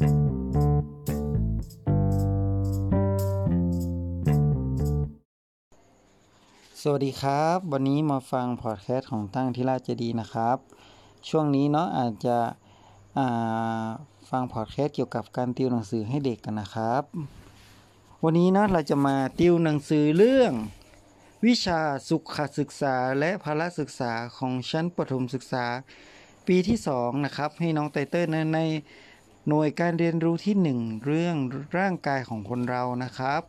สวัสดีครับ วันนี้มาฟังพอดแคสต์ของตั้งที่ราชเจดีนะครับ ช่วงนี้เนาะอาจจะฟังพอดแคสต์เกี่ยวกับการติวหนังสือให้เด็กกันนะครับ วันนี้เนาะเราจะมาติวหนังสือเรื่อง วิชาสุขศึกษาและพละศึกษาของชั้นประถมศึกษาปีที่ 2 นะครับ ให้น้องไตเติ้ลใน หน่วยการเรียนรู้ที่ 1 เรื่องร่างกายของคนเรานะครับ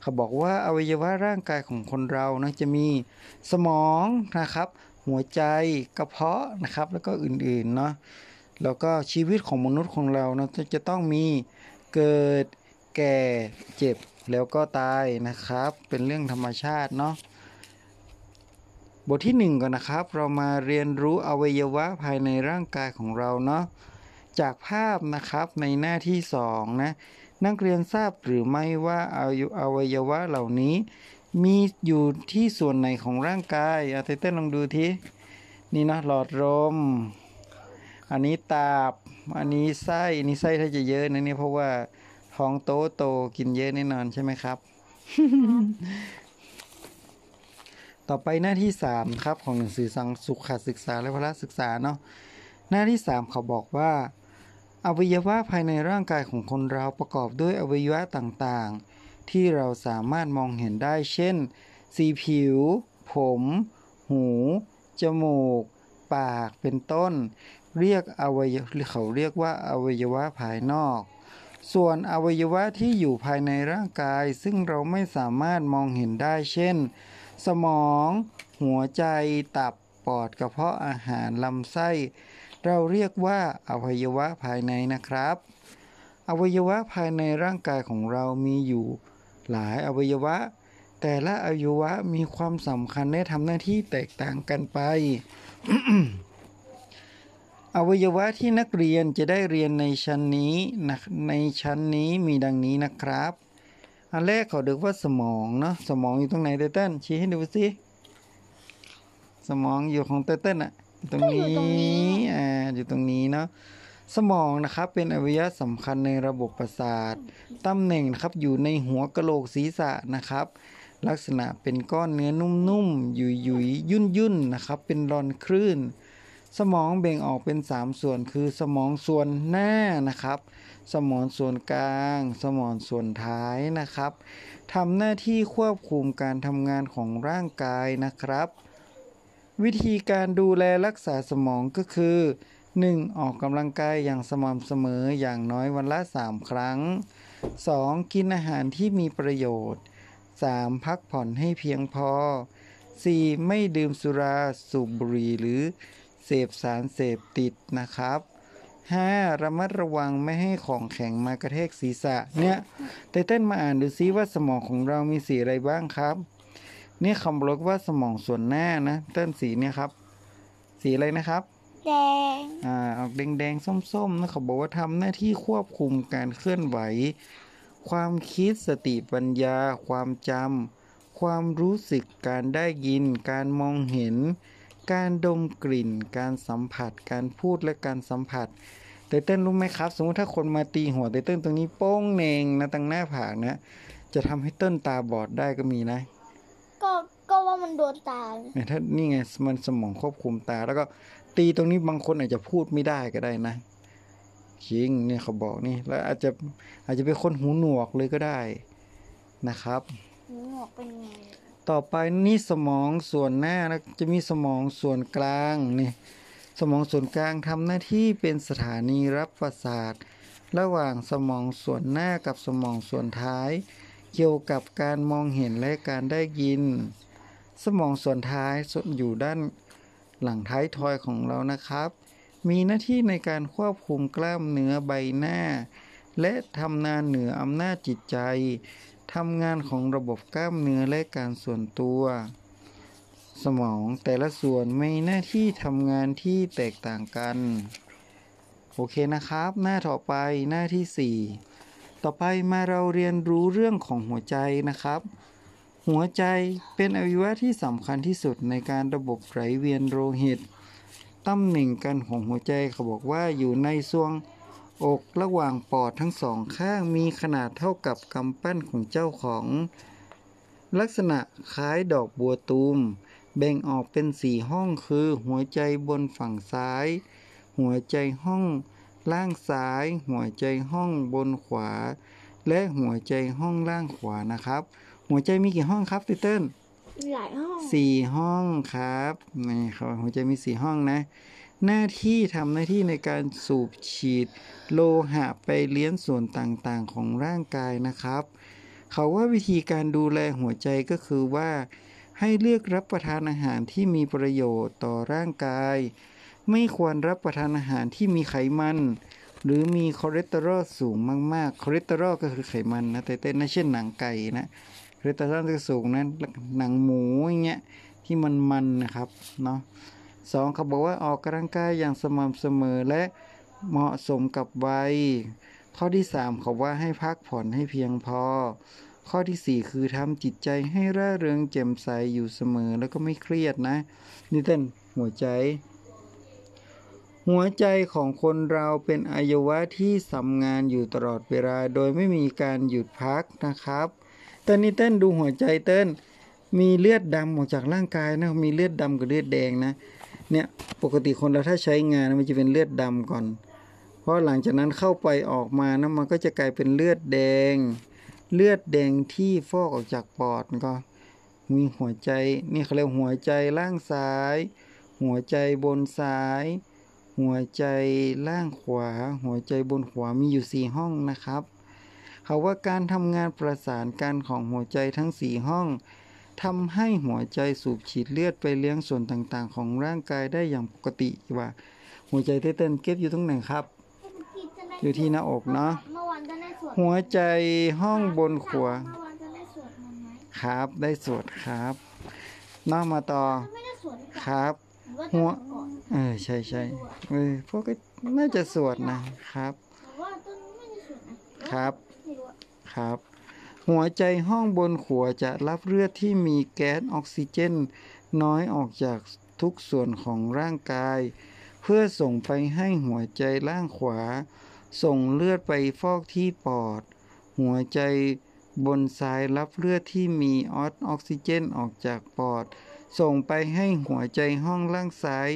เขาบอกว่าอวัยวะร่างกายของคนเรานะจะมีสมองนะครับ หัวใจกระเพาะนะครับ แล้วก็อื่นๆเนาะแล้วก็ชีวิตของมนุษย์ของเรานะจะต้องมีเกิดแก่เจ็บแล้วก็ตายนะครับ เป็นเรื่องธรรมชาติเนาะบทที่ 1ก่อนนะครับ เรามาเรียนรู้อวัยวะภายในร่างกายของเราเนาะ จากภาพนะครับในหน้าที่2นะนักเรียนทราบหรือไม่ว่าอาอวัยวะเหล่านี้ มีอยู่ที่ส่วนไหนของร่างกายอาเต้นลองดูทีนี่นะหลอดลมอันนี้ตาบ อันนี้ไส้อันนี้ไส้ถ้าจะเยอะนะนี่เพราะว่าท้องโตโตกินเยอะแน่นอนใช่ไหมครับ ต่อไปหน้าที่3ครับของหนังสือสังสุขศึกษาและพละศึกษาเนาะหน้าที่3เขาบอกว่า อวัยวะภายในร่างกายของคนเราประกอบด้วยอวัยวะต่างๆ ที่เราสามารถมองเห็นได้ เช่น สีผิว ผม หู จมูก ปาก เป็นต้น เรียกอวัยเขาเรียกว่าอวัยวะภายนอก ส่วนอวัยวะที่อยู่ภายในร่างกาย ซึ่งเราไม่สามารถมองเห็นได้ เช่น สมอง หัวใจ ตับ ปอด กระเพาะอาหาร ลำไส้ เราเรียกว่าอวัยวะภายในนะครับ อวัยวะภายในร่างกายของเรามีอยู่ หลายอวัยวะ แต่ละอวัยวะมีความสำคัญและทำหน้าที่แตกต่างกันไป อวัยวะที่นักเรียนจะได้เรียนในชั้นนี้ในชั้นนี้มีดังนี้นะครับ อันแรกเขาเรียกว่าสมองเนาะสมองอยู่ตรงไหนเต้นชี้ให้ดูสิสมองอยู่ของเต้นอะ ตรงนี้อ่าอยู่ตรงนี้เนาะสมองนะครับเป็นอวัยวะสำคัญในระบบประสาทตำแหน่งนะครับอยู่ในหัวกะโหลกศีรษะนะครับ ลักษณะเป็นก้อนเนื้อนุ่มๆยุยยุยยุ่นยุ่นนะครับ เป็นรอนคลื่น สมองแบ่งออกเป็น 3 ส่วนคือสมองส่วนหน้านะครับ สมองส่วนกลาง สมองส่วนท้ายนะครับทำหน้าที่ควบคุมการทำงานของร่างกายนะครับ วิธีการดูแลรักษาสมองก็คือ 1. ออกกำลังกายอย่างสม่ำเสมออย่างน้อยวันละ 3 ครั้ง 2. กินอาหารที่มีประโยชน์ 3. พักผ่อนให้เพียงพอ 4. ไม่ดื่มสุราสูบบุหรี่หรือเสพสารเสพติดนะครับ 5. ระมัดระวังไม่ให้ของแข็งมากระแทกศีรษะเนี่ยไตเต้นมาอ่านดูซิว่าสมองของเรามีสีอะไรบ้างครับ นี่คำบอกว่าสมองส่วนหน้านะ เต้นสีเนี่ยครับ สีอะไรนะครับ แดง อ่าออกแดงแดงส้มๆนะเขาบอกว่าทำหน้าที่ควบคุมการเคลื่อนไหว ความคิดสติปัญญา ความจำความรู้สึกการได้ยิน การมองเห็น การดมกลิ่น การสัมผัส การพูดและการสัมผัสเต้นรู้ไหมครับ สมมติถ้าคนมาตีหัวเต้นตรงนี้โป้งเนงนะตั้งหน้าผากนะจะทำให้เต้นตาบอดได้ก็มีนะก็ก็ว่า มันโดนตาเนี่ยถ้านี่ไงมันสมองควบคุมตา แล้วก็ตีตรงนี้บางคนอาจจะพูดไม่ได้ก็ได้นะจริงเนี่ยเขาบอกนี่ แล้วอาจจะอาจจะเป็นคนหูหนวกเลยก็ได้นะครับหูหนวกเป็นไงต่อไปนี่สมองส่วนหน้านะจะมีสมองส่วนกลางนี่สมองส่วนกลางทำหน้าที่เป็นสถานีรับประสาทระหว่างสมองส่วนหน้ากับสมองส่วนท้าย เกี่ยวกับการมองเห็นและการได้ยิน สมองส่วนท้ายอยู่ด้านหลังท้ายทอยของเรานะครับ มีหน้าที่ในการควบคุมกล้ามเนื้อใบหน้า และทำงานเหนืออำนาจจิตใจทำงานของระบบกล้ามเนื้อและการส่วนตัว สมองแต่ละส่วนมีหน้าที่ทำงานที่แตกต่างกัน โอเคนะครับ หน้าต่อไปหน้าที่ 4 ต่อไปมาเราเรียนรู้เรื่องของหัวใจนะครับ หัวใจเป็นอวัยวะที่สำคัญที่สุดในการระบบไหลเวียนโลหิตตำแหน่งกันของหัวใจเขาบอกว่าอยู่ในช่วงอกระหว่างปอดทั้งสองข้างมีขนาดเท่ากับกำปั้นของเจ้าของ ลักษณะคล้ายดอกบัวตูม แบ่งออกเป็นสี่ห้องคือ หัวใจบนฝั่งซ้าย หัวใจห้องล่างซ้าย หัวใจห้องบนขวา และหัวใจห้องล่างขวานะครับ หัวใจมีกี่ห้องครับติเติ้ลหลายห้องสี่ห้องครับนี่ครับหัวใจมีสี่ห้องนะ หน้าที่ทำหน้าที่ในการสูบฉีด โลหิตไปเลี้ยงส่วนต่างๆของร่างกายนะครับ เขาว่าวิธีการดูแลหัวใจก็คือว่า ให้เลือกรับประทานอาหารที่มีประโยชน์ต่อร่างกาย ไม่ควรรับประทานอาหารที่มีไขมัน หรือมีคอเลสเตอรอลสูงมากๆ คอเลสเตอรอลก็คือไขมันนะแต่เต้นนะเช่นหนังไก่นะ คอเลสเตอรอลจะสูงนะหนังหมูอย่างเงี้ยที่มันมันนะครับเนาะสองเขาบอกว่าออกกำลังกายอย่างสม่ำเสมอและเหมาะสมกับวัย ข้อที่สามเขาว่าให้พักผ่อนให้เพียงพอ ข้อที่สี่คือทำจิตใจให้ร่าเริงแจ่มใสอยู่เสมอแล้วก็ไม่เครียดนะ นี่เต้นหัวใจ หัวใจของคนเราเป็นอวัยวะที่ทำงานอยู่ตลอดเวลา โดยไม่มีการหยุดพักนะครับ ต่นี่เต้นดูหัวใจเต้น มีเลือดดำออกจากร่างกายนะมีเลือดดำกับเลือดแดงนะเนี่ยปกติคนเราถ้าใช้งานมันจะเป็นเลือดดำก่อน เพราะหลังจากนั้นเข้าไปออกมานะมันก็จะกลายเป็นเลือดแดง เลือดแดงที่ฟอกออกจากปอดก็ มีหัวใจนี่เขาเรียกหัวใจล่างซ้าย หัวใจบนซ้าย หัวใจล่างขวา หัวใจบนขวามีอยู่สี่ห้องนะครับ เขาว่าการทำงานประสานกันของหัวใจทั้งสี่ห้องทำให้หัวใจสูบฉีดเลือดไปเลี้ยงส่วนต่างๆ ของร่างกายได้อย่างปกติว่า หัวใจเต้นๆเก็บอยู่ตรงไหนครับ อยู่ที่หน้าอกเนาะเมื่อวานจะได้สวดหัวใจห้องบนขวาเมื่อวานจะได้สวดมนต์ไหมครับได้สวดครับน้ามาต่อถ้าไม่ได้สวดหรือเปล่าครับหรือว่าหัจะวสวดก่อนเออใช่ใช่เออพวกก็น่าจะสวดนะครับแต่ว่าต้นไม่ได้สวดนะครับ ไม่รู้อะครับ หัวใจห้องบนขัวจะรับเลือดที่มีแก๊สออกซิเจน น้อยออกจากทุกส่วนของร่างกาย เพื่อส่งไปให้หัวใจล่างขวา ส่งเลือดไปฟอกที่ปอด หัวใจบนซ้ายรับเลือดที่มีออสออกซิเจนออกจากปอด ส่งไปให้หัวใจห้องล่างซ้าย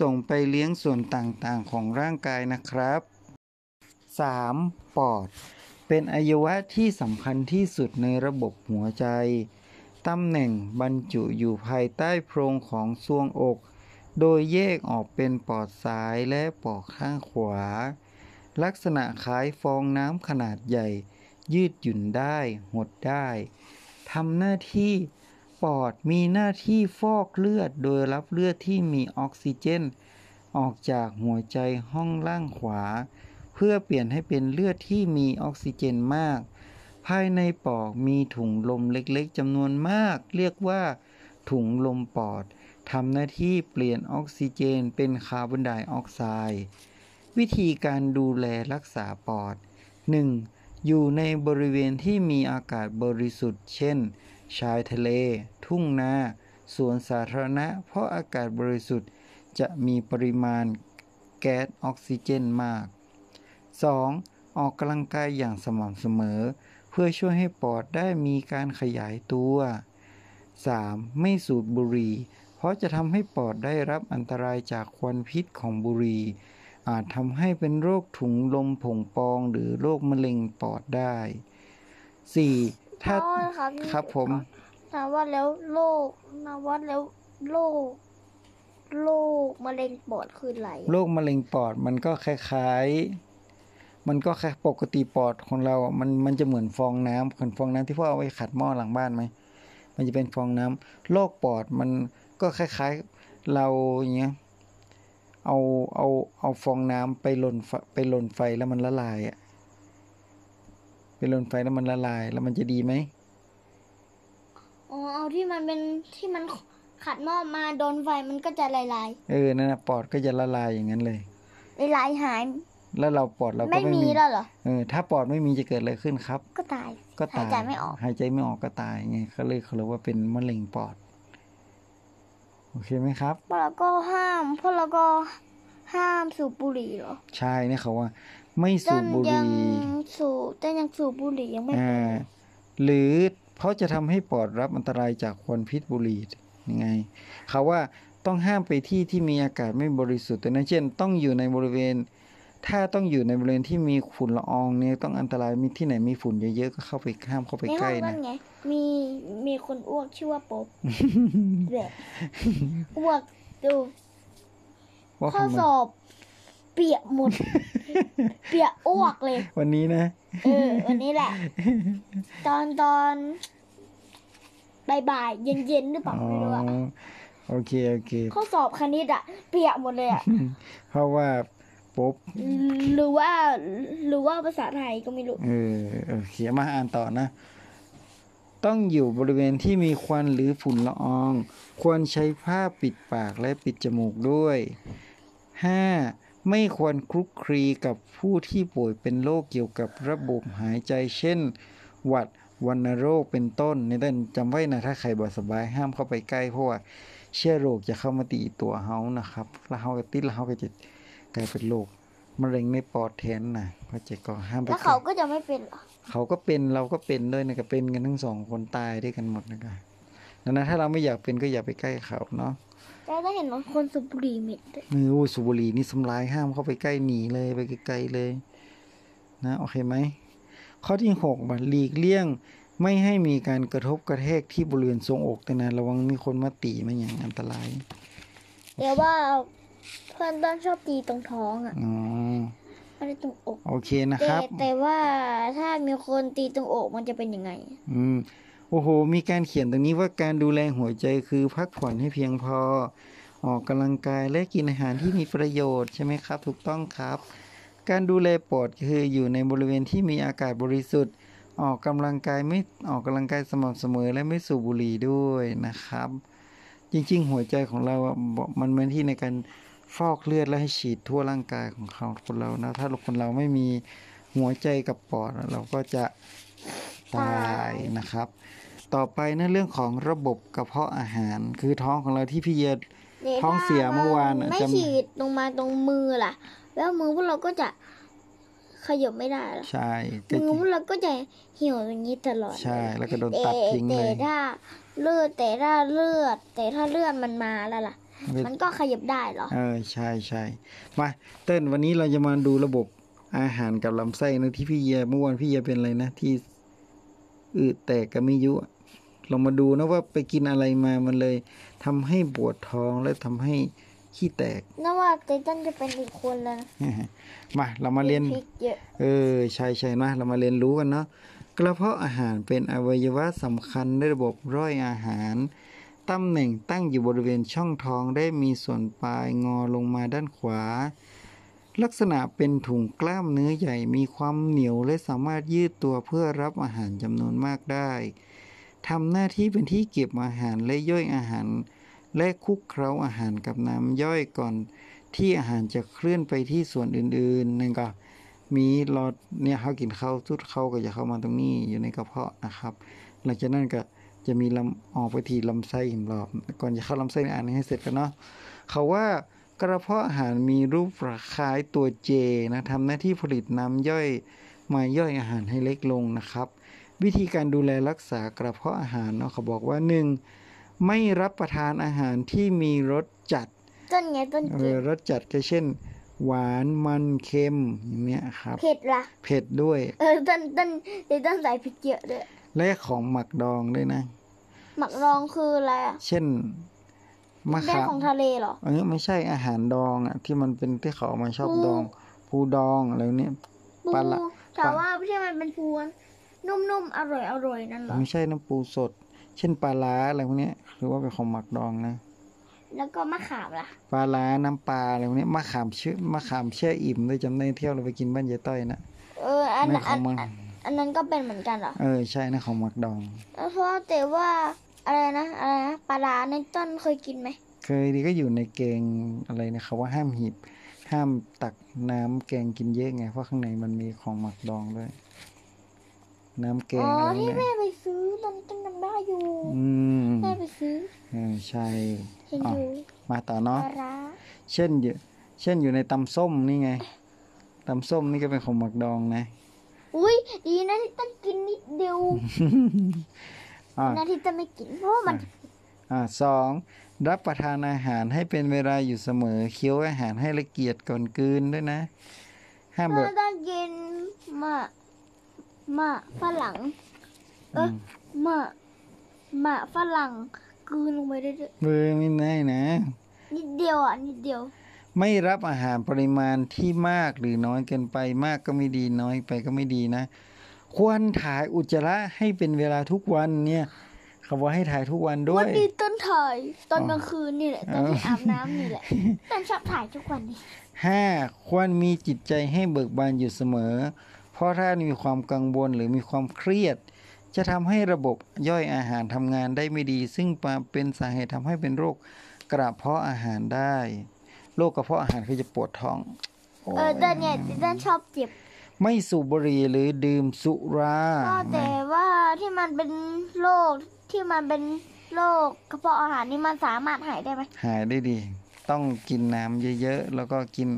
ส่งไปเลี้ยงส่วนต่างๆของร่างกายนะครับ 3. ปอด เป็นอวัยวะที่สำคัญที่สุดในระบบหัวใจ ตำแหน่งบรรจุอยู่ภายใต้โพรงของทรวงอก โดยแยกออกเป็นปอดซ้ายและปอดข้างขวา ลักษณะคล้ายฟองน้ำขนาดใหญ่ ยืดหยุ่นได้ หดได้ทำหน้าที่ปอดมีหน้าที่ฟอกเลือดโดยรับเลือดที่มีออกซิเจน ออกจากหัวใจห้องล่างขวา พื่อเปลี่ยนให้เป็นเลือดที่มีออกซิเจนมาก ภายในปอดมีถุงลมเล็กๆจำนวนมาก เรียกว่า ถุงลมปอดทำหน้าที่เปลี่ยนออกซิเจนเป็นคาร์บอนไดออกไซด์ วิธีการดูแลรักษาปอด 1. อยู่ในบริเวณที่มีอากาศบริสุทธิ์ เช่น ชายทะเล ทุ่งนา สวนสาธารณะ เพราะอากาศบริสุทธิ์จะมีปริมาณแก๊สออกซิเจนมาก 2. ออกกำลังกายอย่างสม่ำเสมอ เพื่อช่วยให้ปอดได้มีการขยายตัว 3. ไม่สูบบุหรี่ เพราะจะทำให้ปอดได้รับอันตรายจากควันพิษของบุหรี่ อาจทำให้เป็นโรคถุงลมผงปองหรือโรคมะเร็งปอดได้ 4. ถ้าอ๋อครับนี่ครับผมนาว่าแล้วโรคนาว่าแล้วโรคโรคมะเร็งปอดคืออะไรโรคมะเร็งปอดมันก็คล้ายๆ มันก็แค่ปกติปอดของเราอะมันมันจะเหมือนฟองน้ำเหมือนฟองน้ำที่พ่อเอาไว้ขัดหม้อหลังบ้านไหม มันจะเป็นฟองน้ำโรคปอดมันก็คล้ายๆเราอย่างเงี้ย เอาเอาเอาฟองน้ำไปลนไฟไปลนไฟแล้วมันละลายอะ ไปลนไฟแล้วมันละลาย แล้วมันจะดีไหมอ๋อเอาที่มันเป็นที่มันขัดหม้อมาโดนไฟมันก็จะลายลาย เออ นั่นนะปอดก็จะละลายอย่างนั้นเลยลายลายๆหาย แล้วเราปอดเราก็ไม่ไม่มีมีแล้วเหรอเออถ้าปอดไม่มีจะเกิดอะไรขึ้นครับ ก็ตายก็ตายหายใจไม่ออกหายใจไม่ออกก็ตายไงเขาเลยเขาเรียกว่าเป็นมะเร็งปอด โอเคไหมครับพวกเราก็ห้ามพวกเราก็ห้ามสูบบุหรี่เหรอใช่เนี่ยเขาว่า ไม่สูต้บนบุหยังรี่สูบต้นยังสูบบุหรี่ยังไม่อ่าหรือเพราะจะทำให้ปอดรับอันตรายจากควันพิษบุหรี่ยังไงเขาว่าต้องห้ามไปที่ที่มีอากาศไม่บริสุทธิ์แต่นั้นเช่น ต้องอยู่ในบริเวณ ถ้าต้องอยู่ในบริเวณที่มีฝุ่นละอองเนี่ยต้องอันตรายมีที่ไหนมีฝุ่นเยอะๆก็เข้าไปห้ามเข้าไปในใกห้อล้งนั่นะนไง มีมีคนอ้วกชื่อว่าป๊อบแบบอ้วกดูว่าข้อทำไมสอบ เปียกหมด เปียกอ้วกเลย วันนี้นะ เออวันนี้แหละ ตอนตอนบ่ายๆเย็นๆหรือเปล่าอ๋อ ไม่รู้อะโอเค โอเค ข้อสอบคณิตอะเปียกหมดเลยอะเพราะว่า ปุ๊บ หรือว่าหรือว่าภาษาไทยก็ไม่รู้ เออโอเคมาอ่านต่อนะ ต้องอยู่บริเวณที่มีควันหรือฝุ่นละออง ควรใช้ผ้าปิดปากและปิดจมูกด้วย 5. ไม่ควรคลุกคลีกับผู้ที่ป่วยเป็นโรคเกี่ยวกับระบบหายใจเช่น หวัดวัณโรคเป็นต้นในต้นจำไว้นะถ้าใครบ่สบายห้ามเข้าไปใกล้เพราะว่าเชื้อโรคจะเข้ามาตีตัวเฮานะครับแล้วเฮาก็ติดแล้วเฮาก็จะ กลายเป็นโรคมะเร็งในปอดแทนนะเข้าใจก็ห้ามไปแล้วใกล้เขาก็จะไม่เป็นเหรอเขาก็เป็นเราก็เป็นด้วยนะก็เป็นกันทั้งสองคนตายด้วยกันหมดนะครับดังนั้นถ้าเราไม่อยากเป็นก็อย่าไปใกล้เขาเนาะแล้วก็เห็นว่าคนสูบบุหรี่เหม็ดด้วยมือโอ้ยสูบบุหรี่นี่สำลายห้ามเข้าไปใกล้หนีเลยไปไกลๆเลย นะโอเคไหมข้อที่หกบัตรหลีกเลี่ยงไม่ให้มีการกระทบกระแทกที่บริเวณทรวงอกแต่นะระวังมีคนมาตีมันอย่างอันตรายเดี๋ยวว่า เพื่อนบ้านชอบตีตรงท้องอะอ๋อไม่ได้ตรงอกโอเคนะคแต่รับแต่ว่าถ้ามีคนตีตรงอกมันจะเป็นยังไง อืมโอ้โห มีการเขียนตรงนี้ว่าการดูแลหัวใจคือพักผ่อนให้เพียงพอ ออกกำลังกายและกินอาหารที่มีประโยชน์ใช่ไหมครับ ถูกต้องครับ การดูแลปอดคืออยู่ในบริเวณที่มีอากาศบริสุทธิ์ ออกกำลังกายไม่ออกกำลังกายสม่ำเสมอและไม่สูบบุหรี่ด้วยนะครับ จริงๆ หัวใจของเราอะบอกมันเป็นที่ในการ ฟอกเลือดและให้ฉีดทั่วร่างกายของเขาคนเรานะ ถ้าคนเราไม่มีหัวใจกับปอดอะเราก็จะตายนะครับ ต่อไปนะเรื่องของระบบกระเพาะอาหาร คือท้องของเราที่พี่เยดี๋ยวท้องเสียเมื่อวานอะไม่จำฉีดลงมาตรงมือล่ะ แล้วมือพวกเราก็จะขยับไม่ได้ล่ะใช่ก็มือพวกเราก็จะเหี่ยวอย่างนี้ตลอด ใช่ แล้วก็โดนแต่ตัดทิ้งแต่เลยถ้าเลือดแต่ถ้าเลือด แต่ถ้าเลือดมันมาแล้วล่ะ มันก็ขยับได้เหรอ เออใช่ใช่มาเติ้ลวันนี้เราจะมาดูระบบอาหารกับลำไส้นะที่พี่เยเมื่อวานพี่เยเป็นอะไรนะที่อืดแตกกับมิยุอะเรามาดูนะว่าไปกินอะไรมามันเลยทำให้ปวดท้องและทำให้ขี้แตกน่าว่าเตตันจะเป็นอีกคนแล้วนะมาเรามาเรียนพริกเยอะเออใช่ใช่นะเรามาเรียนรู้กันเนาะกระเพาะอาหารเป็นอวัยวะสำคัญในระบบร่อยอาหาร ตำแหน่งตั้งอยู่บริเวณช่องท้องได้มีส่วนปลายงอลงมาด้านขวา ลักษณะเป็นถุงกล้ามเนื้อใหญ่มีความเหนียวและสามารถยืดตัวเพื่อรับอาหารจำนวนมากได้ทำหน้าที่เป็นที่เก็บอาหารและย่อยอาหาร และคุกเคล้าอาหารกับน้ำย่อยก่อนที่อาหารจะเคลื่อนไปที่ส่วนอื่นๆนั่นก็มีหลอดเนี่ยเขากินข้าวทุดเข้าก็จะเข้ามาตรงนี้อยู่ในกระเพาะนะครับ หลังจากนั้นก็ จะมีลำออกไปที่ลำไส้หิมรอบก่อนจะเข้าลำไส้อ่านให้เสร็จกันเนาะเขาว่ากระเพาะอาหารมีรูปคล้ายตัวเจนะทำหน้าที่ผลิตน้ำย่อยมาย่อยอาหารให้เล็กลงนะครับ วิธีการดูแลรักษากระเพาะอาหารเนาะเขาบอกว่าหนึ่งไม่รับประทานอาหารที่มีรสจัดต้นไงต้นเอเก็อบรสจัดก็เช่น หวานมันเค็มอย่างเนี้ยครับเผ็ดล่ะเผ็ดด้วย เออต้นต้นเตตันใส่พริกเยอะด้วย และของหมักดองด้วยนะ หมักรองคืออะไรอะเช่นมะได้ขามของทะเลเหรอเออไม่ใช่อาหารดองอะ ที่มันเป็นที่เขาเอามาชอบปูดองปูดองอะไรเนี้ยปูปลาละแต่ว่าที่มันเป็นปูนุ่มๆอร่อยอร่อยๆนั่นเหรอไม่ใช่น้ำปูสด เช่นปลาล้าอะไรพวกเนี้ยหรือว่าเป็นของหมักดองนะแล้วก็มะขามล่ะปลาล้าน้ำปลาอะไรพวกเนี้ยมะขามเชื่อมะขามแช่อิ่มด้วยจำได้เที่ยวเราไปกินบ้านยายต้อยนะเอออันไม่ขอัอนงมัน อันอันนั้นก็เป็นเหมือนกันเหรอ เออใช่นะของหมักดอง แล้วเพราะแต่ว่าอะไรนะอะไรนะปลาร้าในต้นเคยกินไหมเคยดีก็อยู่ในแกงอะไรนะเขาว่าห้ามหีบ ห้ามตักน้ำแกงกินเยอะไง เพราะข้างในมันมีของหมักดองด้วย น้ำแกอ๋งออะไรที่เนี่ยแม่ไปซื้อตอนต้นจำได้อยู่อืมแม่ไปซื้อเออใช่เห็นอ๋ออยู่มาต่อปเนาะ ลาร้าเช่นอยู่เช่นอยู่ในตำส้มนี่ไงตำส้มนี่ก็เป็นของหมักดองนะ อุ้ยดีนะที่ต้องกินนิดเดียวอ่านะที่จะไม่กินเพราะว่ามันอ่าสองรับประทานอาหารให้เป็นเวลาอยู่เสมอเคี้ยวอาหารให้ละเอียดก่อนกลืนด้วยนะ ห้ามแบเราบต้องกินมะมะฝรั่ง เออมมะมะฝรั่งกลืนลงไปได้ด้วยเบอร์ไม่ได้นะ นิดเดียวอะ นิดเดียว ไม่รับอาหารปริมาณที่มากหรือน้อยเกินไปมากก็ไม่ดีน้อยไปก็ไม่ดีนะ ควรถ่ายอุจจาระให้เป็นเวลาทุกวันเนี่ยเขาบอกให้ถ่ายทุกวันด้ววันยนี้ต้นถ่ายตอนอ๋อกลางคืนนี่แหละตอนที่อาบน้ำนี่แหละต้นชอบถ่ายทุกวันนี่ห้าควรมีจิตใจให้เบิกบานอยู่เสมอ เพราะถ้ามีความกังวลหรือมีความเครียด จะทำให้ระบบย่อยอาหารทำงานได้ไม่ดี ซึ่งเป็นสาเหตุทำให้เป็นโรคกระเพาะอาหารได้ โรคกระเพาะอาหารคือจะปวดท้องโอ้เออตอนเนี้ยต้นชอบเจ็บ ไม่สูบบุหรี่หรือดื่มสุราก็แต่ว่าที่มันเป็นโรคที่มันเป็นโรคกระเพาะอาหารนี่มันสามารถหายได้ไหมหายได้ดี ต้องกินน้ำเยอะๆ แล้วก็กิน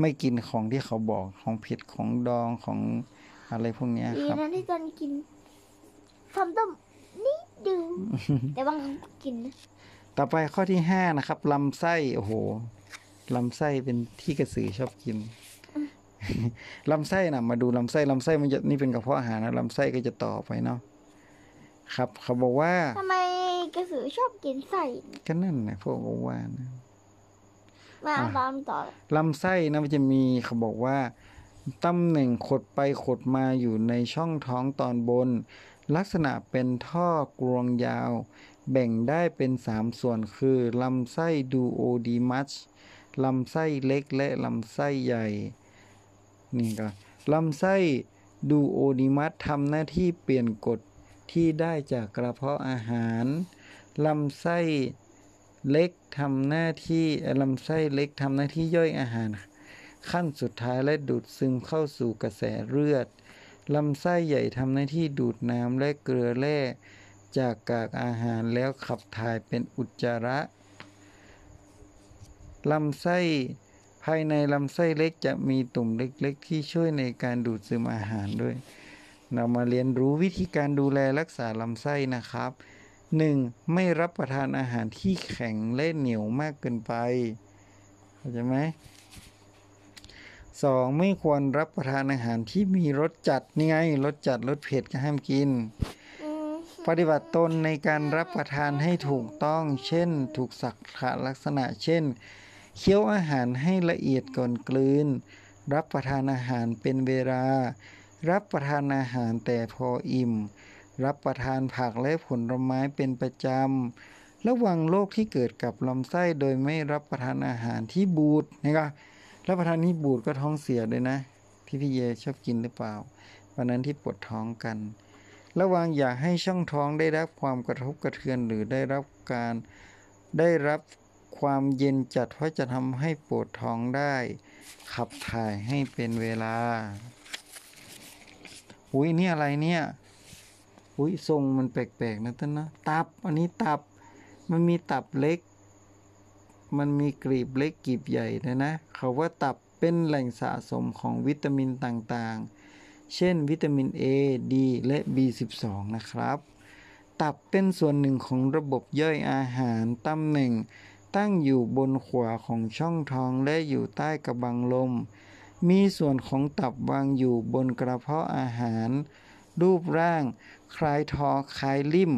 ไม่กินของที่เขาบอกของเผ็ดของดองของอะไรพวกเนี้ยดีครับนะที่ตอนกินทำต้มนิดเดียวแต่บางครั้งก็กินนะต่อไปข้อที่ห้านะครับลำไส้โอ้โห ลำไส้เป็นที่กระสือชอบกินลำไส้นะมาดูลำไส้ลำไส้มันจะนี่เป็นกระเพาะอาหารนะลำไส้ก็จะต่อไปเนาะครับเขาบอกว่าทำไมกระสือชอบกินไส้ก็นั่นนะพวกบอกว่านะมาอะตามต่อลำไส้นะมันจะมีเขาบอกว่าตำแหน่งขดไปขดมาอยู่ในช่องท้องตอนบน ลักษณะเป็นท่อกรวงยาว แบ่งได้เป็นสามส่วนคือลำไส้ดูโอดีมัส ลำไส้เล็กและลำไส้ใหญ่นี่ก็ลำไส้ดูโอดีมัสทำหน้าที่เปลี่ยนกรดที่ได้จากกระเพาะอาหาร ลำไส้เล็กทำหน้าที่ลำไส้เล็กทำหน้าที่ย่อยอาหาร ขั้นสุดท้ายและดูดซึมเข้าสู่กระแสเลือด ลำไส้ใหญ่ทำหน้าที่ดูดน้ำและเกลือแร่จากกากอาหารแล้วขับถ่ายเป็นอุจจาระ ลำไส้ภายในลำไส้เล็กจะมีตุ่มเล็กๆ ที่ช่วยในการดูดซึมอาหารด้วย เรามาเรียนรู้วิธีการดูแลรักษาลำไส้นะครับ 1. ไม่รับประทานอาหารที่แข็งและเหนียวมากเกินไป เข้าใจไหม 2. ไม่ควรรับประทานอาหารที่มีรสจัดนี่ไงรสจัดรสเผ็ดก็ห้ามกินอืมปฏิบัติตนในการรับประทานให้ถูกต้อง เช่น ถูกสักขะลักษณะเช่น เคี้ยวอาหารให้ละเอียดก่อนกลืน รับประทานอาหารเป็นเวลา รับประทานอาหารแต่พออิ่ม รับประทานผักและผลไม้เป็นประจำ ระวังโรคที่เกิดกับลำไส้โดยไม่รับประทานอาหารที่บูดนะครับรับประทานที่บูดก็ท้องเสียด้วยนะ ที่พี่เยชอบกินหรือเปล่า วันนั้นที่ปวดท้องกัน ระวังอย่าให้ช่องท้องได้รับความกระทบกระเทือนหรือได้รับการได้รับ ความเย็นจัดเพราะจะทำให้ปวดท้องได้ ขับถ่ายให้เป็นเวลา อุ้ยนี่อะไรเนี่ย อุ้ยทรงมันแปลกๆนะต้นนะ ตับ อันนี้ตับ มันมีตับเล็ก มันมีกรีบเล็กกรีบใหญ่นะนะ เขาว่าตับเป็นแหล่งสะสมของวิตามินต่างๆ เช่น วิตามิน A D และ B12 นะครับ ตับเป็นส่วนหนึ่งของระบบย่อยอาหารตำแหน่ง ตั้งอยู่บนขวาของช่องท้องและอยู่ใต้กระบังลม มีส่วนของตับวางอยู่บนกระเพาะอาหาร รูปร่างคล้ายทอคล้ายลิ่ม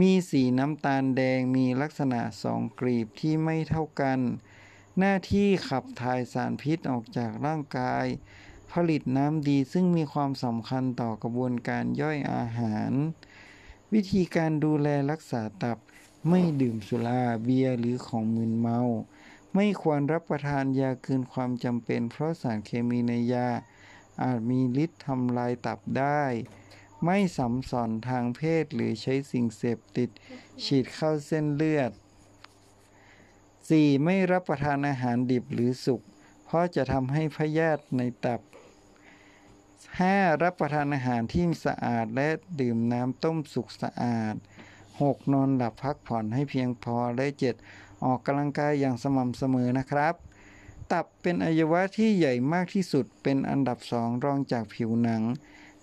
มีสีน้ำตาลแดงมีลักษณะสองกรีบที่ไม่เท่ากัน หน้าที่ขับถ่ายสารพิษออกจากร่างกาย ผลิตน้ำดีซึ่งมีความสำคัญต่อกระบวนการย่อยอาหาร วิธีการดูแลรักษาตับ ไม่ดื่มสุราเบียร์หรือของมึนเมา ไม่ควรรับประทานยาเกินความจำเป็น เพราะสารเคมีในยา อาจมีฤทธิ์ทำลายตับได้ ไม่สัมสอนทางเพศหรือใช้สิ่งเสพติด ฉีดเข้าเส้นเลือด 4. ไม่รับประทานอาหารดิบหรือสุก เพราะจะทำให้พยาธิในตับ 5. รับประทานอาหารที่สะอาดและดื่มน้ำต้มสุกสะอาด 6. นอนหลับพักผ่อนให้เพียงพอและ 7. ออกกำลังกายอย่างสม่ำเสมอนะครับ ตับเป็นอวัยวะที่ใหญ่มากที่สุดเป็นอันดับสองรองจากผิวหนัง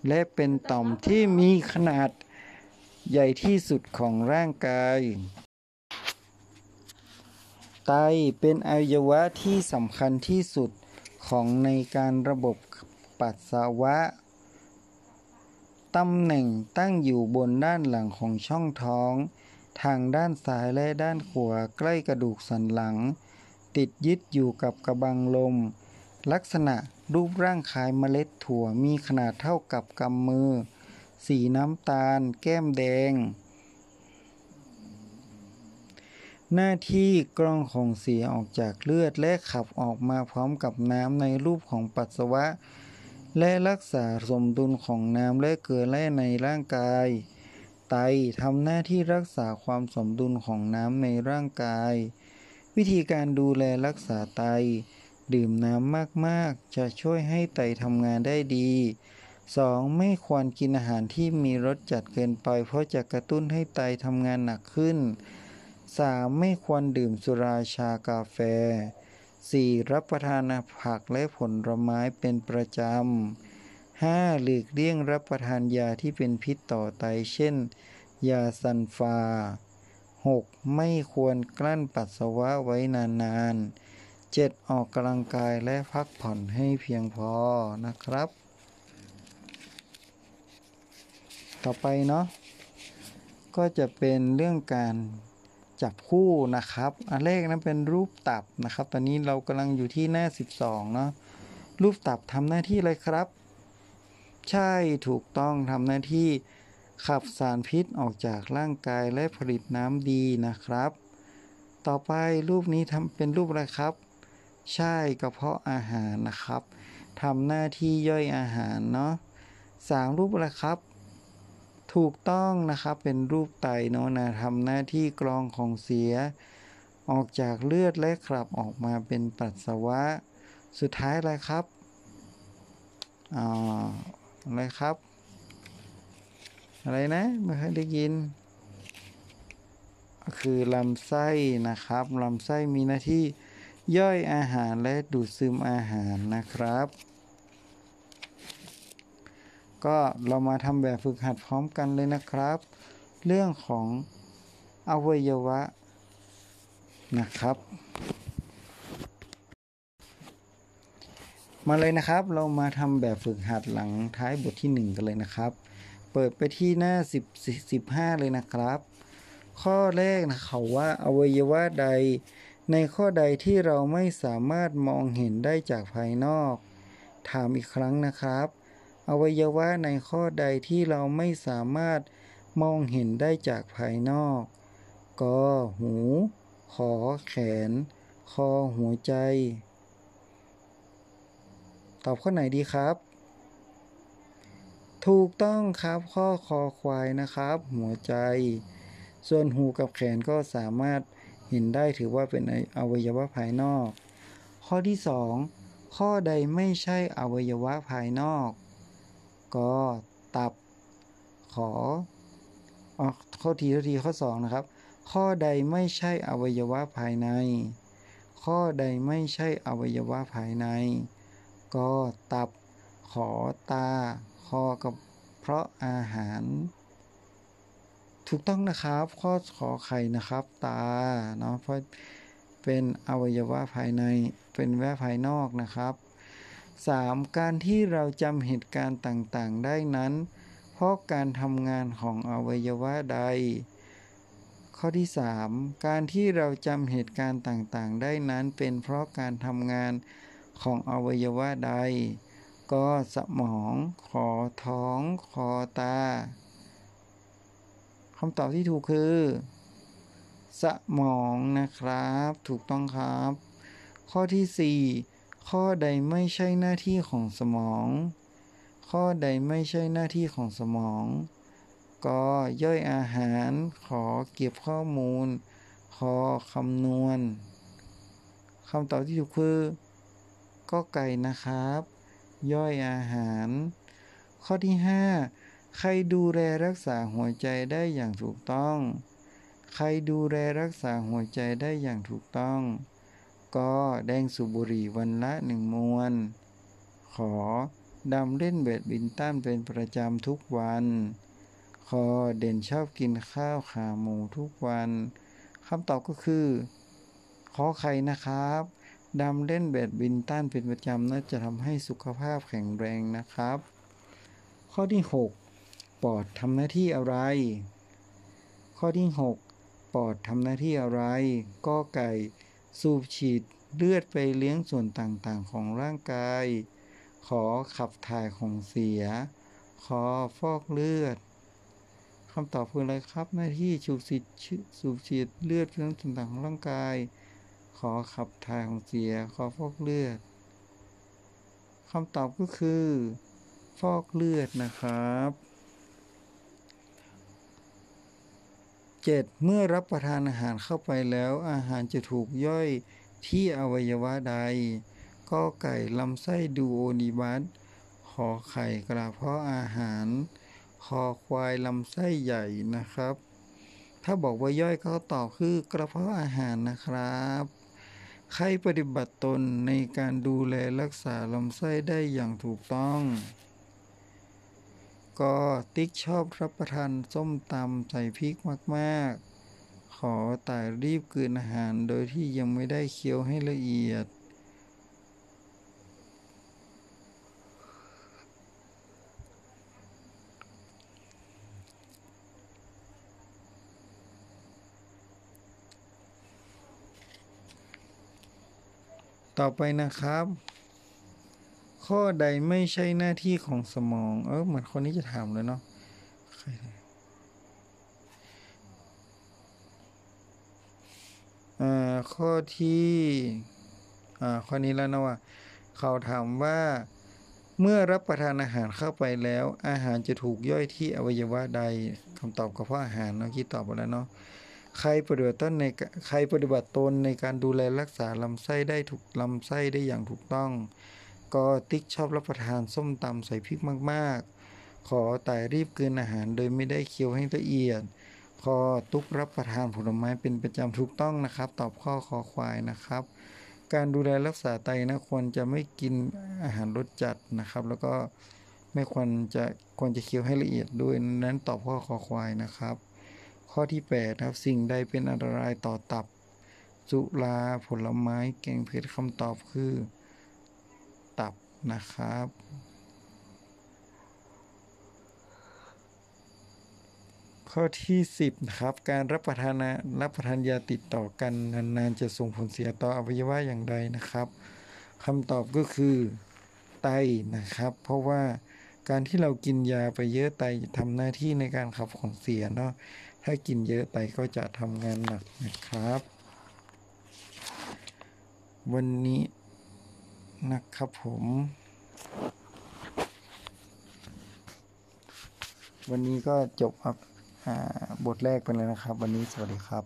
และเป็นต่อมที่มีขนาดใหญ่ที่สุดของร่างกาย ไตเป็นอวัยวะที่สำคัญที่สุดของในการระบบปัสสาวะ ตำแหน่งตั้งอยู่บนด้านหลังของช่องท้อง ทางด้านซ้ายและด้านขวาใกล้กระดูกสันหลัง ติดยึดอยู่กับกระบังลม ลักษณะรูปร่างคล้ายเมล็ดถั่วมีขนาดเท่ากับกำมือ สีน้ำตาล แก้มแดง หน้าที่กรองของเสียออกจากเลือดและขับออกมาพร้อมกับน้ำในรูปของปัสสาวะ และรักษาสมดุลของน้ำและเกลือแร่ในร่างกาย ไตทำหน้าที่รักษาความสมดุลของน้ำในร่างกาย วิธีการดูแลรักษาไต ดื่มน้ำมากๆ จะช่วยให้ไตทำงานได้ดี 2. ไม่ควรกินอาหารที่มีรสจัดเกินไป เพราะจะกระตุ้นให้ไตทำงานหนักขึ้น 3. ไม่ควรดื่มสุราชากาแฟ 4. รับประทานผักและผลไม้เป็นประจำ 5. หลีกเลี่ยงรับประทานยาที่เป็นพิษต่อไต เช่น ยาซันฟา 6. ไม่ควรกลั้นปัสสาวะไว้นานๆ 7. ออกกำลังกายและพักผ่อนให้เพียงพอนะครับ ต่อไปเนาะก็จะเป็นเรื่องการ จับคู่นะครับอันแรกนั้นเป็นรูปตับนะครับ ตอนนี้เรากำลังอยู่ที่หน้า 12 เนาะรูปตับทำหน้าที่อะไรครับ ใช่ถูกต้องทำหน้าที่ขับสารพิษออกจากร่างกายและผลิตน้ำดีนะครับ ต่อไปรูปนี้ทำเป็นรูปอะไรครับ ใช่กระเพาะอาหารนะครับทำหน้าที่ย่อยอาหารเนาะสามรูปอะไรครับ ถูกต้องนะครับเป็นรูปไตเนาะนะทำหน้าที่กรองของเสีย ออกจากเลือดและขับออกมาเป็นปัสสาวะ สุดท้ายอะไรครับอ่าอะไรครับ อะไรนะไม่เคยได้ยิน คือลำไส้นะครับลำไส้มีหน้าที่ย่อยอาหารและดูดซึมอาหารนะครับ ก็เรามาทำแบบฝึกหัดพร้อมกันเลยนะครับ เรื่องของอวัยวะนะครับ มาเลยนะครับ เรามาทำแบบฝึกหัดหลังท้ายบทที่ 1 กันเลยนะครับ เปิดไปที่หน้า10 15 เลยนะครับ ข้อแรกนะเขาว่าอวัยวะใด ในข้อใดที่เราไม่สามารถมองเห็นได้จากภายนอก ถามอีกครั้งนะครับ อวัยวะในข้อใดที่เราไม่สามารถมองเห็นได้จากภายนอกกหู ขอแขน คอหัวใจ ตอบข้อไหนดีครับ ถูกต้องครับข้อคอควายนะครับ หัวใจ ส่วนหูกับแขนก็สามารถเห็นได้ถือว่าเป็นอวัยวะภายนอก ข้อที่ 2 ข้อใดไม่ใช่อวัยวะภายนอก ก็ตับ ขออข้อทีข้อทีข้อ 2 นะครับ ข้อใดไม่ใช่อวัยวะภายใน ข้อใดไม่ใช่อวัยวะภายใน ก็ตับ ขอตา คอกับเพราะอาหาร ถูกต้องนะครับ ข้อขอไข่นะครับ ตา เนาะ เพราะเป็นอวัยวะภายใน เป็นแวะภายนอกนะครับ 3. การที่เราจำเหตุการณ์ต่างๆ ได้นั้น เพราะการทำงานของอวัยวะใด ข้อที่ 3. การที่เราจำเหตุการณ์ต่างๆ ได้นั้นเป็นเพราะการทำงานของอวัยวะใด ก็สมองคอท้องคอตาคำตอบที่ถูกคือ สมองนะครับ ถูกต้องครับ ข้อที่ 4 ข้อใดไม่ใช่หน้าที่ของสมอง ข้อใดไม่ใช่หน้าที่ของสมองก็ย่อยอาหาร ขอเก็บข้อมูล ขอคำนวณคำตอบที่ถูกคือก็ไก่นะครับ ย่อยอาหาร ข้อที่ 5 ใครดูแลรักษาหัวใจได้อย่างถูกต้อง ใครดูแลรักษาหัวใจได้อย่างถูกต้อง ก็แดงสูบบุหรี่วันละหนึ่งมวน ขอดำเล่นแบดบินตันเป็นประจำทุกวัน คอเด่นชอบกินข้าวขาหมูทุกวันคำตอบก็คือ ขอไข่นะครับดำเล่นแบดบินตันเป็นประจำน่าจะทำให้สุขภาพแข็งแรงนะครับ ข้อที่ 6 ปอดทำหน้าที่อะไร ข้อที่ 6 ปอดทำหน้าที่อะไร ก็ไก่ สูบฉีดเลือดไปเลี้ยงส่วนต่างๆของร่างกาย ขอขับถ่ายของเสีย ขอฟอกเลือดคำตอบคืออะไรครับหน้าที่สูบฉีดสูบฉีดเลือดเลี้ยงส่วนต่างของร่างกาย ขอขับถ่ายของเสีย ขอฟอกเลือดคำตอบก็คือ ฟอกเลือดนะครับ 7. เมื่อรับประทานอาหารเข้าไปแล้ว อาหารจะถูกย่อยที่อวัยวะใดก็ไก่ลำไส้ดูโอนิบัสขอไข่กระเพาะอาหาร คอควายลำไส้ใหญ่นะครับ ถ้าบอกว่าย่อยเขาตอบคือกระเพาะอาหารนะครับใครปฏิบัติตนในการดูแลรักษาลำไส้ได้อย่างถูกต้อง ก็ติ๊กชอบรับประทานส้มตำใส่พริกมากๆ ขอแตายรีบกืนอาหารโดยที่ยังไม่ได้เคี้ยวให้ละเอียด ต่อไปนะครับ ข้อใดไม่ใช่หน้าที่ของสมอง เออเหมือนคนนี้จะถามเลยเนาะอ่าข้อที่อ่าข้อนี้แล้วนะว่า เขาถามว่าเมื่อรับประทานอาหารเข้าไปแล้ว อาหารจะถูกย่อยที่อวัยวะใดคำตอบก็เพราะอาหารเนาะคิดตอบไปแล้วเนาะใครปฏิบัติตนในใครปฏิบัติตนในการดูแลรักษาลำไส้ได้ถูกลำไส้ได้อย่างถูกต้อง ก็ติ๊กชอบรับประทานส้มตำใส่พริกมากๆ ขอแต่รีบกินอาหารโดยไม่ได้เคี้ยวให้ละเอียดขอตุ๊กรับประทานผลไม้เป็นประจำถูกต้องนะครับ ตอบข้อคอควายนะครับ การดูแลรักษาไตนะควรจะไม่กินอาหารรสจัดนะครับ แล้วก็ไม่ควรจะควรจะเคี้ยวให้ละเอียดด้วยนั้นตอบข้อคอควายนะครับ ข้อที่8ครับสิ่งใดเป็นอันตรายต่อตับ สุราผลไม้แกงเผ็ดคำตอบคือ นะครับ ข้อที่ 10นะครับการรับประทานรับประทานยาติดต่อกันนานๆจะส่งผลเสียต่ออวัยวะอย่างไรนะครับคำตอบก็คือไตนะครับ เพราะว่าการที่เรากินยาไปเยอะไตทำหน้าที่ในการขับของเสียเนาะถ้ากินเยอะไตก็จะทำงานหนักนะครับ วันนี้ นะครับผม วันนี้ก็จบครับบทแรกไปเลยนะครับ วันนี้สวัสดีครับ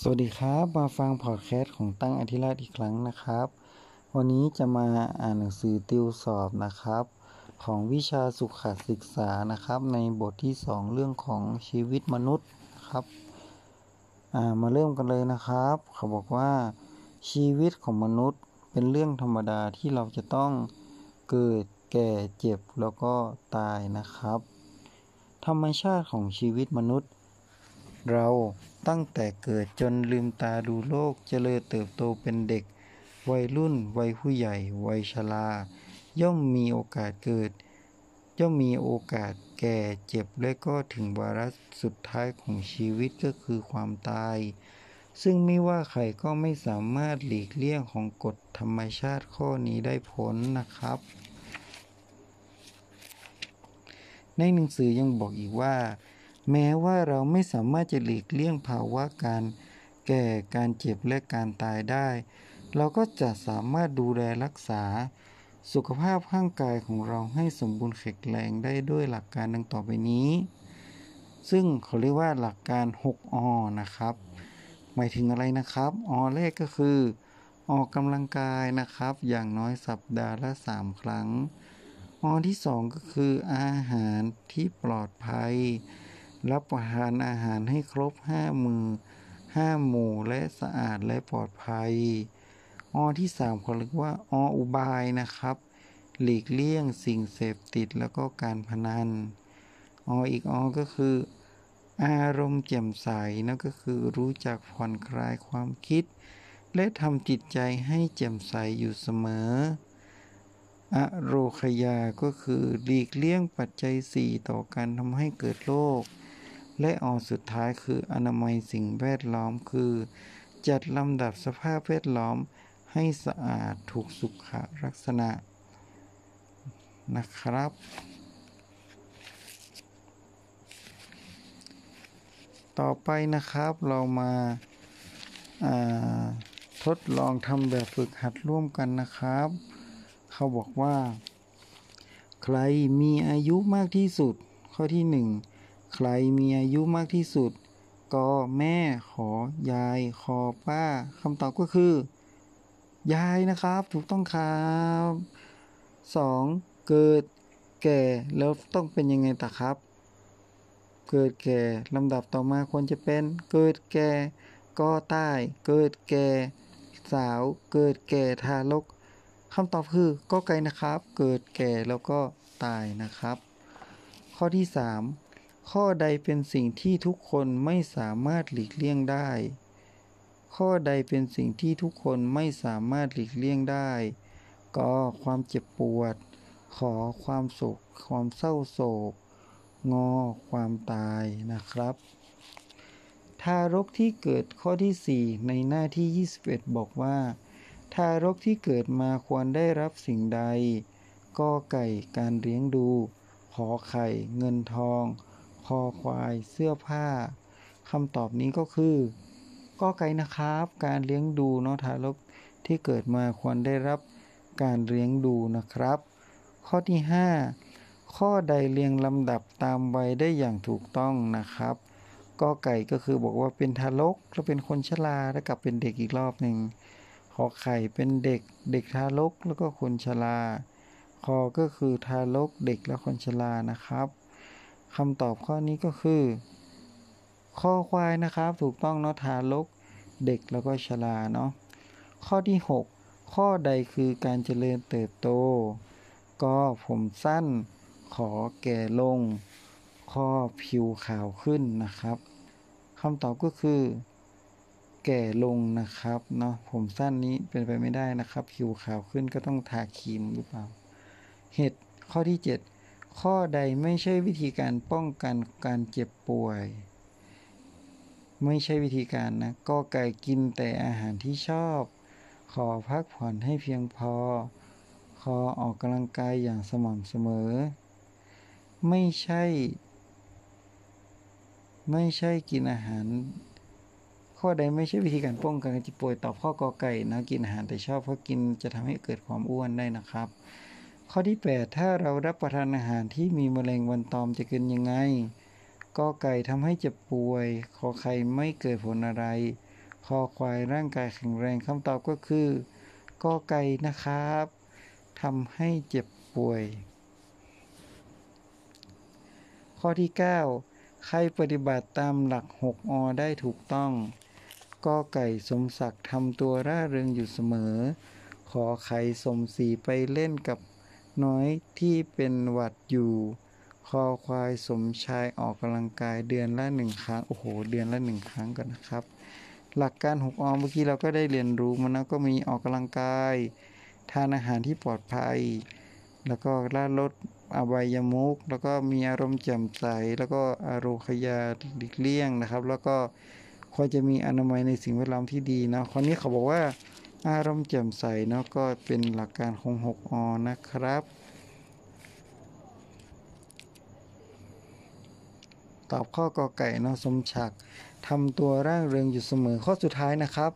สวัสดีครับ มาฟังพอดแคสต์ของตั้งอธิราชอีกครั้งนะครับ วันนี้จะมาอ่านหนังสือติวสอบนะครับ ของวิชาสุขศึกษานะครับ ในบทที่ 2 เรื่องของชีวิตมนุษย์ครับมาเริ่มกันเลยนะครับ เขาบอกว่าชีวิตของมนุษย์ เป็นเรื่องธรรมดาที่เราจะต้องเกิดแก่เจ็บแล้วก็ตายนะครับ ธรรมชาติของชีวิตมนุษย์ เราตั้งแต่เกิดจนลืมตาดูโลกเจริญเติบโตเป็นเด็ก วัยรุ่น วัยผู้ใหญ่ วัยชรา ย่อมมีโอกาสเกิด ย่อมมีโอกาสแก่เจ็บและก็ถึงวาระสุดท้ายของชีวิตก็คือความตาย ซึ่งไม่ว่าใครก็ไม่สามารถหลีกเลี่ยงของกฎธรรมชาติข้อนี้ได้พ้นนะครับ ในหนังสือยังบอกอีกว่า แม้ว่าเราไม่สามารถจะหลีกเลี่ยงภาวะการแก่การเจ็บและการตายได้ เราก็จะสามารถดูแลรักษา สุขภาพร่างกายของเราให้สมบูรณ์แข็งแรงได้ด้วยหลักการดังต่อไปนี้ ซึ่งเขาเรียกว่าหลักการ 6อนะครับ หมายถึงอะไรนะครับอแรกก็คือ ออกกำลังกายนะครับ อย่างน้อยสัปดาห์ละ 3 ครั้งอที่2ก็คืออาหารที่ปลอดภัย รับประทานอาหารให้ครบ 5 มือ 5 หมู่และสะอาดและปลอดภัยอที่สามเขาเรียกว่าออุบายนะครับ หลีกเลี่ยงสิ่งเสพติดแล้วก็การพนันออีกอก็คือ อารมณ์แจ่มใสนั่นก็คือรู้จักผ่อนคลายความคิด และทำจิตใจให้แจ่มใสอยู่เสมอ อโรคยาก็คือหลีกเลี่ยงปัจจัยสี่ต่อการทำให้เกิดโรคและอสุดท้ายคืออนามัยสิ่งแวดล้อมคือ จัดลำดับสภาพแวดล้อมให้สะอาดถูกสุขลักษณะนะครับ ต่อไปนะครับเรามาาทดลองทำแบบฝึกหัดร่วมกันนะครับ เขาบอกว่า ใครมีอายุมากที่สุด ข้อที่หนึ่งใครมีอายุมากที่สุดก็แม่ขอยายขอป้าคำตอบก็คือ ยายนะครับ ถูกต้องครับสองเกิดแก่แล้วต้องเป็นยังไงต่อครับ เกิดแก่ลำดับต่อมาควรจะเป็น เกิดแก่ก็ตายเกิดแก่ สาว เกิดแก่ทารกคำตอบคือก็ไกลนะครับ เกิดแก่แล้วก็ตายนะครับ ข้อที่ 3 ข้อใดเป็นสิ่งที่ทุกคนไม่สามารถหลีกเลี่ยงได้ ข้อใดเป็นสิ่งที่ทุกคนไม่สามารถหลีกเลี่ยงได้ ก็ความเจ็บปวด ขอความโศกความเศร้าโศก งอความตายนะครับ ทารกที่เกิดข้อที่ 4 ในหน้าที่ 21 บอกว่า ทารกที่เกิดมาควรได้รับสิ่งใดก็ไก่การเลี้ยงดู ขอไข่เงินทอง คอควายเสื้อผ้าคำตอบนี้ก็คือก็ไก่นะครับ การเลี้ยงดูเนาะทารกที่เกิดมาควรได้รับการเลี้ยงดูนะครับ ข้อที่ 5 ข้อใดเรียงลำดับตามวัยได้อย่างถูกต้องนะครับก็ไก่ก็คือบอกว่าเป็นทารกแล้วเป็นคนชราแล้วกลับเป็นเด็กอีกรอบหนึ่งขอไข่เป็นเด็กเด็กทารกแล้วก็คนชราคอก็คือทารกเด็กและคนชรานะครับคำตอบข้อนี้ก็คือข้อควายนะครับ ถูกต้องเนาะทารกเด็กแล้วก็ชราเนาะข้อที่ 6 ข้อใดคือการเจริญเติบโต ก็ผมสั้น ขอแก่ลง ข้อผิวขาวขึ้นนะครับคำตอบก็คือ แก่ลงนะครับเนาะผมสั้นนี้เป็นไปไม่ได้นะครับ ผิวขาวขึ้นก็ต้องทาครีมหรือเปล่า เหตุข้อที่ 7 ข้อใดไม่ใช่วิธีการป้องกันการเจ็บป่วย ไม่ใช่วิธีการนะก็ไก่กินแต่อาหารที่ชอบ ขอพักผ่อนให้เพียงพอ ขอออกกำลังกายอย่างสม่ำเสมอ ไม่ใช่ ไม่ใช่กินอาหาร ข้อใดไม่ใช่วิธีการป้องกันการเจ็บป่วยตอบข้อกอไก่นะกินอาหารแต่ชอบเพราะกินจะทำให้เกิดความอ้วนได้นะครับ ข้อที่ 8 ถ้าเรารับประทานอาหารที่มีมแมลงวันตอมจะเกินยังไงกอไก่ทำให้เจ็บป่วยขอไข่ไม่เกิดผลอะไรคอควายร่างกายแข็งแรงคำตอบก็คือกอไก่นะครับทำให้เจ็บป่วย ข้อที่ 9 ใครปฏิบัติตามหลัก 6 อ ได้ถูกต้องกอไก่สมศักดิ์ทำตัวร่าเริงอยู่เสมอ ขอไข่สมศรีไปเล่นกับน้อยที่เป็นหวัดอยู่ คอควายสมชายออกกำลังกายเดือนละหนึ่งครั้ง โอ้โห เดือนละหนึ่งครั้งกันนะครับ หลักการหกอเมื่อกี้เราก็ได้เรียนรู้มานะก็มีออกกำลังกาย ทานอาหารที่ปลอดภัย แล้วก็ละลด อบายมุกแล้วก็มีอารมณ์แจ่มใส แล้วก็อารมณ์ขยาหลีกเลี่ยงนะครับ แล้วก็ควรจะมีอนามัยในสิ่งแวดล้อมที่ดีนะคนนี้เขาบอกว่า อารมณ์แจ่มใสเนาะก็เป็นหลักการของ 6 อ นะครับ ตอบข้อกอไก่เนาะสมฉักทำตัวร่างเริงอยู่เสมอข้อสุดท้ายนะครับ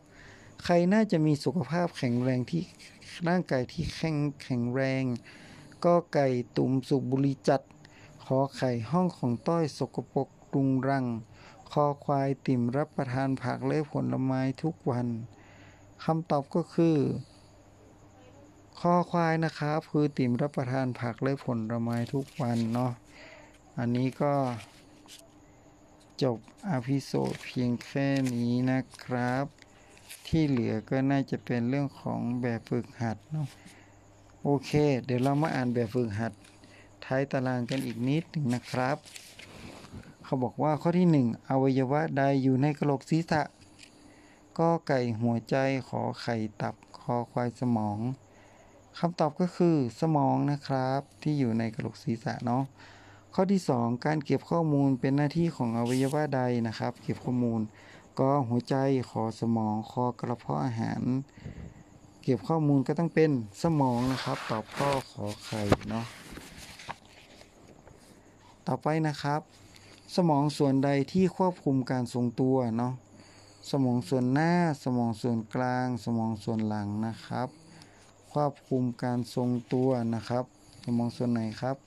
ใครน่าจะมีสุขภาพแข็งแรงที่ร่างกายที่แข็งแข็งแรง ก็ไก่ตุ่มสุบุรีจัด ขอไข่ห้องของต้อยสกปรกรุงรัง คอควายติ่มรับประทานผักและผลไม้ทุกวันคำตอบก็คือ คอควายนะครับคือติ่มรับประทานผักและผลไม้ทุกวันเนาะอันนี้ก็จบ episode เพียงแค่นี้นะครับ ที่เหลือก็น่าจะเป็นเรื่องของแบบฝึกหัดเนาะ โอเค เดี๋ยวเรามาอ่านแบบฝึกหัด ท้ายตารางกันอีกนิดหนึ่งนะครับ เขาบอกว่าข้อที่หนึ่งอวัยวะใดอยู่ในกระโหลกศีรษะก็ไก่หัวใจขอไข่ตับคอควายสมองคำตอบก็คือสมองนะครับ ที่อยู่ในกระโหลกศีรษะเนาะข้อที่ 2 การเก็บข้อมูลเป็นหน้าที่ของอวัยวะใดนะครับ เก็บข้อมูล ก็หัวใจขอสมองคอกระเพาะอาหาร เก็บข้อมูลก็ต้องเป็นสมองนะครับ ตอบข้อขอไข่เนาะต่อไปนะครับ สมองส่วนใดที่ควบคุมการทรงตัวเนาะสมองส่วนหน้า สมองส่วนกลาง สมองส่วนหลังนะครับ ควบคุมการทรงตัวนะครับ สมองส่วนไหนครับ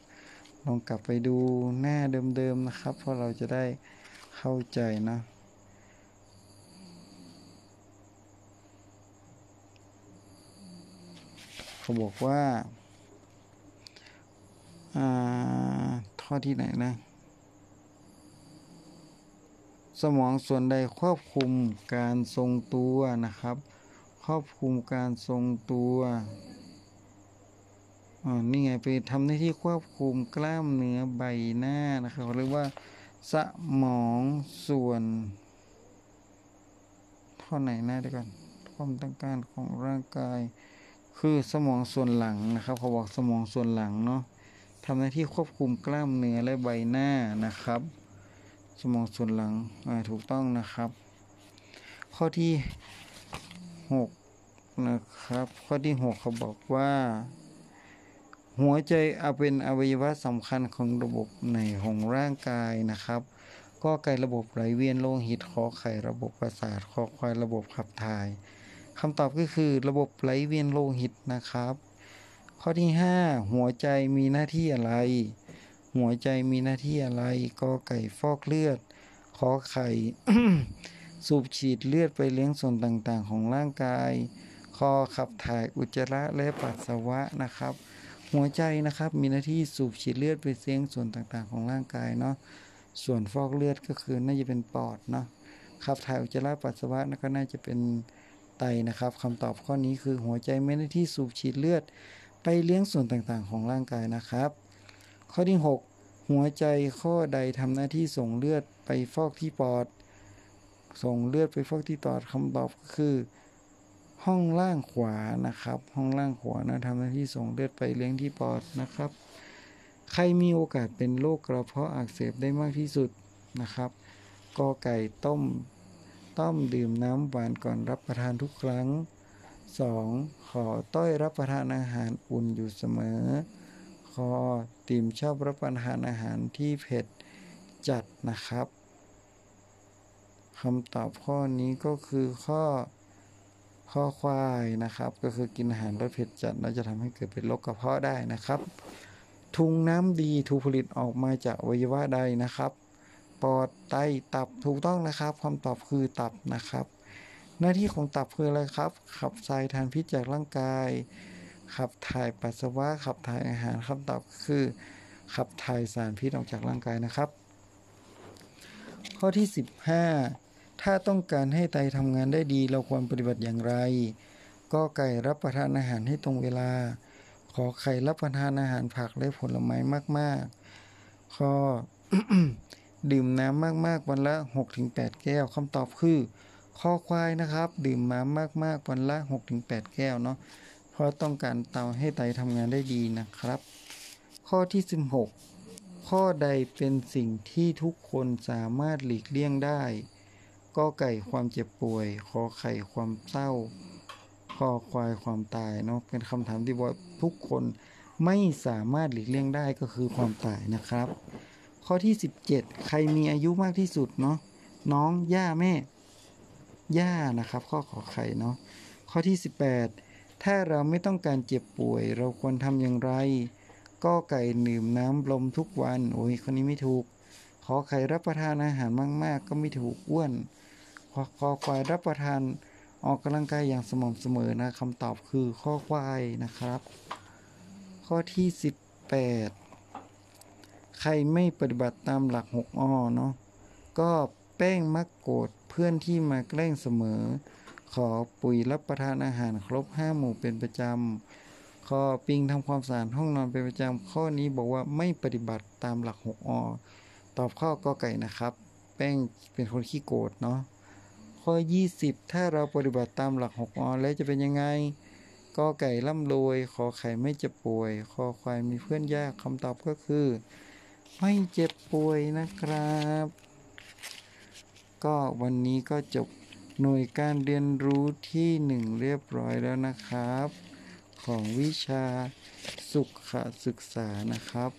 ลองกลับไปดูหน้าเดิมๆนะครับ เพราะเราจะได้เข้าใจนะ เขาบอกว่าอ่าข้อที่ไหนนะ สมองส่วนใดควบคุมการทรงตัวนะครับควบคุมการทรงตัวอ่านี่ไงไปทำหน้าที่ควบคุมกล้ามเนื้อใบหน้านะครับเขาเรียกว่าสมองส่วนท่อไหนหน้าเดียวกันความต้องการของร่างกาย คือสมองส่วนหลังนะครับเขาบอกสมองส่วนหลังเนาะทำหน้าที่ควบคุมกล้ามเนื้อและใบหน้านะครับ สมองส่วนหลังถูกต้องนะครับ ข้อที่6นะครับ ข้อที่ 6 เขาบอกว่า หัวใจเอาเป็นอวัยวะสำคัญของระบบในของร่างกายนะครับก็ไกระบบไหลเวียนโลหิตขอไข่ระบบประสาทคอควายระบบขับถ่าย คำตอบก็คือระบบไหลเวียนโลหิตนะครับ ข้อที่ 5 หัวใจมีหน้าที่อะไร หัวใจมีหน้าที่อะไรก็ไก่ฟอกเลือดขอไข่สูบฉีดเลือดไปเลี้ยงส่วนต่างๆ ของร่างกาย คอขับถ่ายอุจจาระและปัสสาวะนะครับ หัวใจนะครับมีหน้าที่สูบฉีดเลือดไปเลี้ยงส่วนต่างๆ ของร่างกายเนาะ ส่วนฟอกเลือดก็คือน่าจะเป็นปอดเนาะ ขับถ่ายอุจจาระปัสสาวะนั่นก็น่าจะเป็น ไตนะครับคำตอบข้อนี้คือหัวใจไมีหน้ที่สูบฉีดเลือด ไปเลี้ยงส่วนต่างๆ ของร่างกายนะครับ ข้อที่ 6 หัวใจข้อใดทำหน้าที่ส่งเลือดไปฟอกที่ปอด ส่งเลือดไปฟอกที่ปอดคำตอบก็คือ ห้องล่างขวานะครับ ห้องล่างขวานะทำหน้าที่ส่งเลือดไปเลี้ยงที่ปอดนะครับ ใครมีโอกาสเป็นโรคกระเพาะอักเสบได้มากที่สุดนะครับกอไก่ต้ม ต้มดื่มน้ำหวานก่อนรับประทานทุกครั้ง 2. ขอต้อยรับประทานอาหารอุ่นอยู่เสมอ คอติ่มชอบรับประทานอาหารที่เผ็ดจัดนะครับคำตอบข้อนี้ก็คือข้อข้อควายนะครับ ก็คือกินอาหารรสเผ็ดจัดแล้วจะทำให้เกิดเป็นโรคกระเพาะได้นะครับ ทุงน้ำดีถูกผลิตออกมาจากอวัยวะใดนะครับ ปอดไตตับถูกต้องนะครับคำตอบคือตับนะครับ หน้าที่ของตับคืออะไรครับ ขับทรายทานพิษจากร่างกาย ขับถ่ายปัสสาวะขับถ่ายอาหารคำตอบคือ ขับถ่ายสารพิษออกจากร่างกายนะครับ ข้อที่ 15 ถ้าต้องการให้ไตทำงานได้ดีเราควรปฏิบัติอย่างไรก็ไก่รับประทานอาหารให้ตรงเวลา ขอไข่รับประทานอาหารผักและผลไม้มาก ๆ ข้อ ดื่มน้ำมากๆวันละ 6-8 แก้วคำตอบคือข้อควายนะครับ ดื่มน้ำมากๆวันละ 6-8 แก้วเนาะเพราะต้องการเตาให้ไตทำงานได้ดีนะครับ ข้อที่ 16 ข้อใดเป็นสิ่งที่ทุกคนสามารถหลีกเลี่ยงได้ก็ไก่ความเจ็บป่วยขอไข่ความเศร้าคอควายความตายเนาะเป็นคำถามที่ว่าทุกคนไม่สามารถหลีกเลี่ยงได้ก็คือความตายนะครับ ข้อที่ 17 ใครมีอายุมากที่สุดเนาะน้องย่าแม่ ย่านะครับ ข้อขอไข่เนาะข้อที่ 18 ถ้าเราไม่ต้องการเจ็บป่วย เราควรทำอย่างไร ก็ไก่ดื่มน้ำลมทุกวัน โอ้ยคนนี้ไม่ถูก ขอไข่รับประทานอาหารมาก ๆ ก็ไม่ถูกอ้วนขอคอควายรับประทานออกกำลังกายอย่างสม่ำเสมอนะคำตอบคือข้อควายนะครับ ข้อที่ 18 รไม่ปฏิบัติตามหลัก6อ้อเนาะก็แป้งมักโกรธเพื่อนที่มาแกล้งเสมอ ขอปุ๋ยรับประทานอาหารครบห้าหมู่เป็นประจำข้อปิงทำความสะอาดห้องนอนเป็นประจำข้อนี้บอกว่าไม่ปฏิบัติตามหลัก6อตอบข้อกอไก่นะครับ แป้งเป็นคนขี้โกรธเนาะข้อ 20 ถ้าเราปฏิบัติตามหลัก6อแล้วจะเป็นยังไงกอไก่ร่ำรวย ขอไข่ไม่เจ็บป่วย คอควายมีเพื่อนยากคำตอบก็คือ ไม่เจ็บป่วยนะครับ ก็วันนี้ก็จบหน่วยการเรียนรู้ที่หนึ่งเรียบร้อยแล้วนะครับ ของวิชาสุขศึกษานะครับ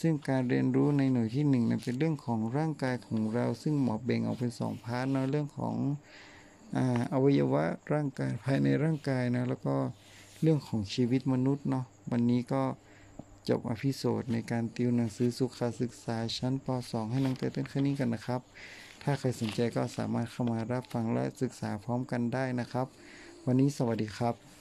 ซึ่งการเรียนรู้ในหน่วยที่หนึ่งเนี่ยเป็นเรื่องของร่างกายของเรา ซึ่งหมอเบ่งออกเป็นสองพาร์ทเนาะเรื่องของอวัยวะร่างกายภายในร่างกายนะแล้วก็เรื่องของชีวิตมนุษย์เนาะวันนี้ก็ จบอภิโสดในการติวหนังสือสุขศึกษาชั้นป .2 ให้น้องเต้เต้นแค่นี้กันนะครับ ถ้าใครสนใจก็สามารถเข้ามารับฟังและศึกษาพร้อมกันได้นะครับ วันนี้สวัสดีครับ